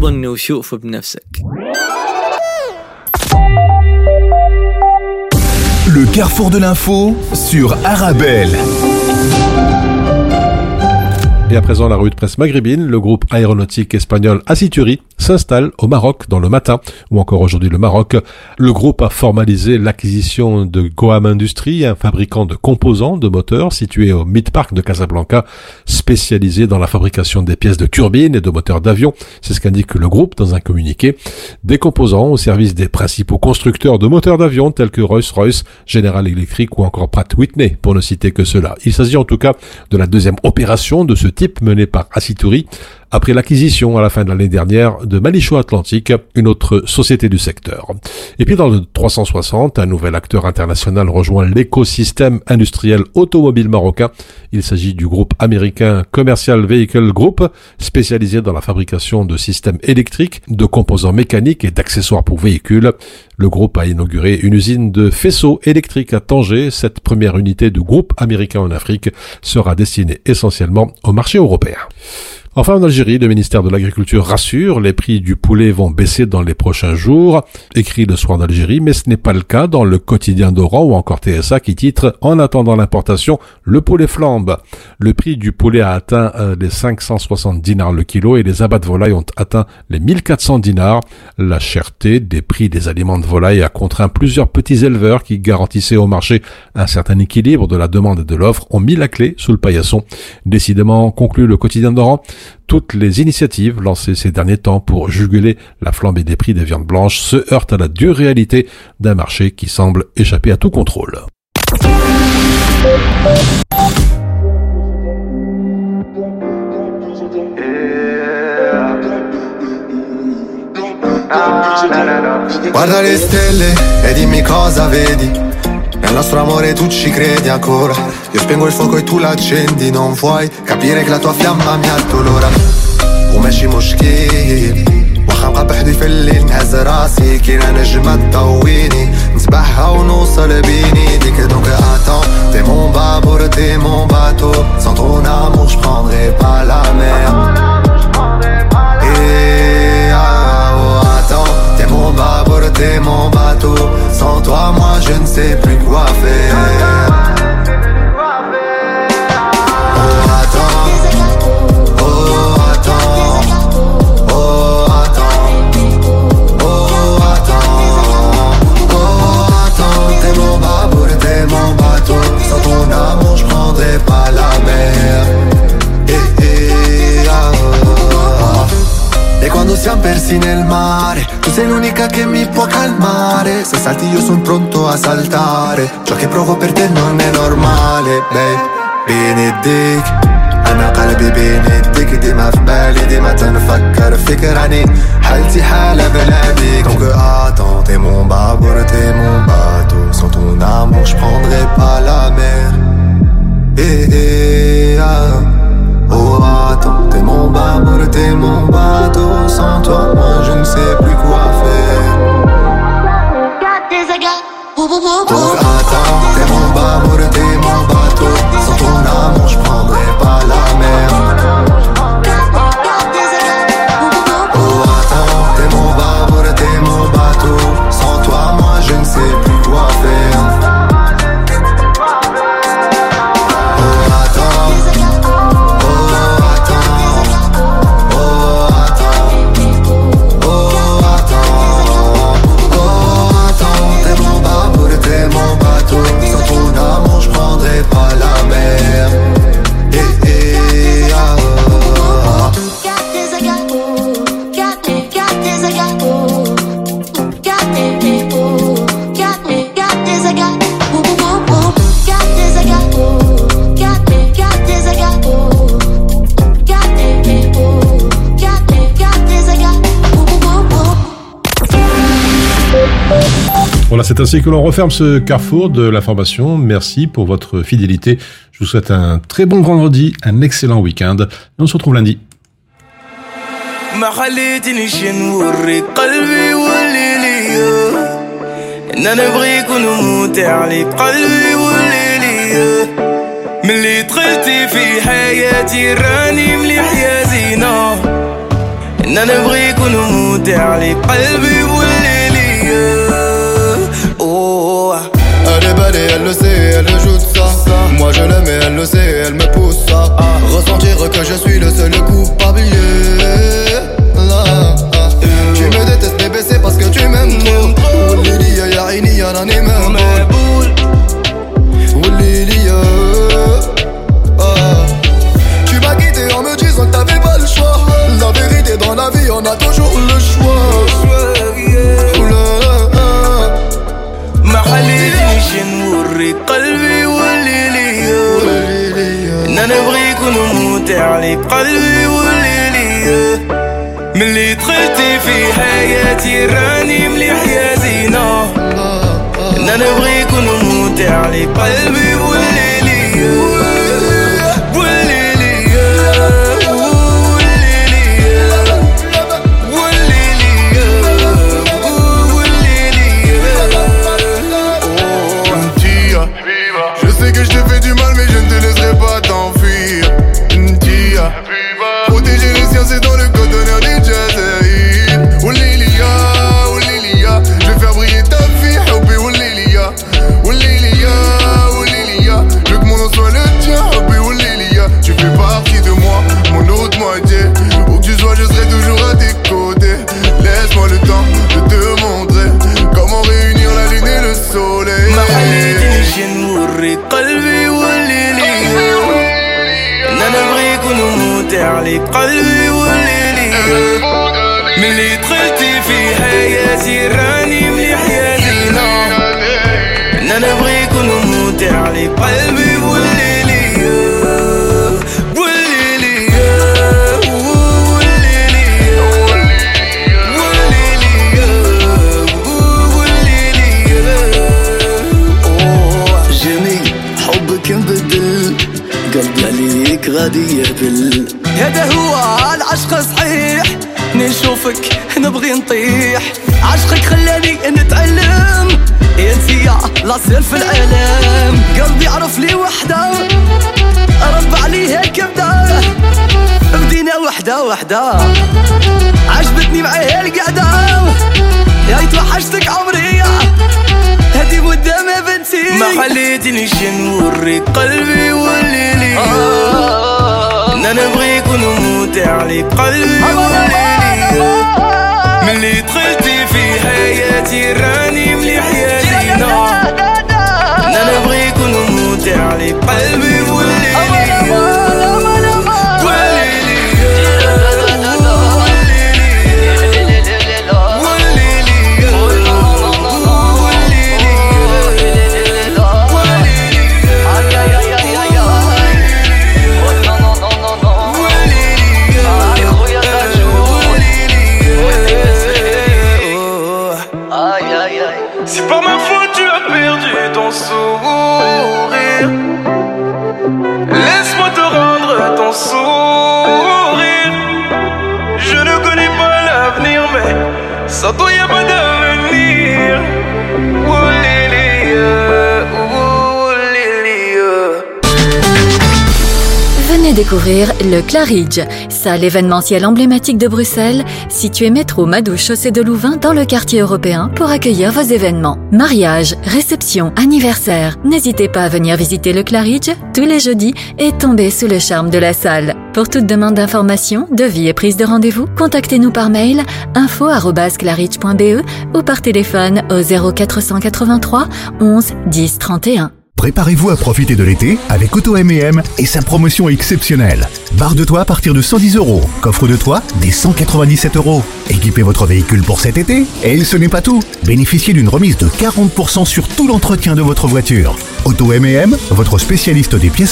احضني وشوف بنفسك Le carrefour de l'info sur Arabelle. Et à présent, la revue de presse maghrébine, le groupe aéronautique espagnol Acituri s'installe au Maroc dans le matin, ou encore aujourd'hui le Maroc. Le groupe a formalisé l'acquisition de Goam Industries, un fabricant de composants de moteurs situé au Mid-Park de Casablanca, spécialisé dans la fabrication des pièces de turbines et de moteurs d'avion. C'est ce qu'indique le groupe dans un communiqué. Des composants au service des principaux constructeurs de moteurs d'avion tels que Rolls-Royce, General Electric ou encore Pratt Whitney, pour ne citer que cela. Il s'agit en tout cas de la deuxième opération de ce type menée par Acituri après l'acquisition à la fin de l'année dernière de Malicho Atlantique, une autre société du secteur. Et puis dans le 360, un nouvel acteur international rejoint l'écosystème industriel automobile marocain. Il s'agit du groupe américain Commercial Vehicle Group, spécialisé dans la fabrication de systèmes électriques, de composants mécaniques et d'accessoires pour véhicules. Le groupe a inauguré une usine de faisceaux électriques à Tanger. Cette première unité du groupe américain en Afrique sera destinée essentiellement au marché européen. Enfin, en Algérie, le ministère de l'Agriculture rassure, les prix du poulet vont baisser dans les prochains jours, écrit le soir d'Algérie, mais ce n'est pas le cas dans le quotidien d'Oran ou encore TSA qui titre En attendant l'importation, le poulet flambe. Le prix du poulet a atteint euh, les 560 dinars le kilo et les abats de volaille ont atteint les 1400 dinars. La cherté des prix des aliments de volaille a contraint plusieurs petits éleveurs qui garantissaient au marché un certain équilibre de la demande et de l'offre ont mis la clé sous le paillasson. Décidément, conclut le quotidien d'Oran, toutes les initiatives lancées ces derniers temps pour juguler la flambée des prix des viandes blanches se heurtent à la dure réalité d'un marché qui semble échapper à tout contrôle. Nel nostro amore tu ci credi ancora. Io spengo il fuoco e tu l'accendi. Non vuoi capire che la tua fiamma mi addolora. وماشي مشكل واخا نبقى بحدي في الليل نهز راسي كينا نجمة تضويني نسبحها ونوصل بيني ديك donc attends T'es mon babour, t'es mon bateau Sans ton amour je prendrai pas la mer T'es mon bateau. Sans toi moi je ne sais plus quoi faire. Oh attends. Oh attends. Oh attends. Oh attends. Oh attends. T'es mon bateau. Sans ton amour je pas la mer quando siamo persi nel mare Tu sei l'unica che mi può calmare Se salti io sono pronto a saltare Ciò che provo per te non è normale Babe, بيديك أنا قلبي بين يديك ديما في بالي ديما تنفكر فيك راني حالتي حالة بلا بيك Donc attends, t'es mon babour, t'es mon bateau Sans ton amour, je prendrai pas la mer Eh eh ah T'es mon babour, t'es mon bateau. Sans toi, moi je ne sais plus quoi faire. Donc attends, c'est ainsi que l'on referme ce carrefour de l'information. Merci pour votre fidélité. Je vous souhaite un très bon vendredi, un excellent week-end. Et on se retrouve lundi. ما خليتنيش نوريك قلبي واللي ليا ان انا نبغيك ونموت عليك قلبي واللي ليا ملي دخلتي في حياتي راني مليح يا زينة ان انا نبغيك ونموت عليك قلبي واللي elle le sait, elle joue de ça. Moi je l'aime et elle le sait, elle me pousse ça. Ressentir que je suis le seul coupable. Tu me détestes bébé, c'est parce que tu m'aimes trop. Lily, y'a rien, y'a rien, Tu m'as quitté en me disant que t'avais pas le choix. La vérité dans la vie, on a tout ليا ان انا نبغيك ونموت عليك قلبي واللي ليا ملي دخلتي في حياتي راني مليح يا زينة ان انا نبغيك ونموت عليك قلبي واللي ليا قلبي وليلي ملي دخلتي في حياتي راني مليح يا زينة أنا نبغي يكون ممتع لي قلبي وليلي وليلي حبك قلبي عليك غادي يهبل هذا هو العشق صحيح. نشوفك نبغي نطيح. عشقك خلاني نتعلم. يا انتيا لا سير في العالم. قلبي عرف لي وحده. رب عليها كبده. بدينا وحده وحده. عجبتني معاها القعده. يا توحشتك عمري. هدي مدة ما بنتي. ما خليتنيش نوريك قلبي واللي ليا ان انا نبغيك ونموت عليك قلبي واللي ليا ملي دخلتي في حياتي راني مليح يا زينة ان انا نبغيك ونموت عليك قلبي واللي ليا découvrir le Claridge, salle événementielle emblématique de Bruxelles, située métro Madouche chaussée de Louvain dans le quartier européen pour accueillir vos événements. Mariage, réception, anniversaire. N'hésitez pas à venir visiter le Claridge tous les jeudis et tomber sous le charme de la salle. Pour toute demande d'information, devis et prise de rendez-vous, contactez-nous par mail info@claridge.be ou par téléphone au 0483 11 10 31. Préparez-vous à profiter de l'été avec Auto M&M et sa promotion exceptionnelle. Barre de toit à partir de 110 euros. Coffre de toit des 197 euros. Équipez votre véhicule pour cet été. Et ce n'est pas tout. Bénéficiez d'une remise de 40% sur tout l'entretien de votre voiture. Auto M&M, votre spécialiste des pièces auto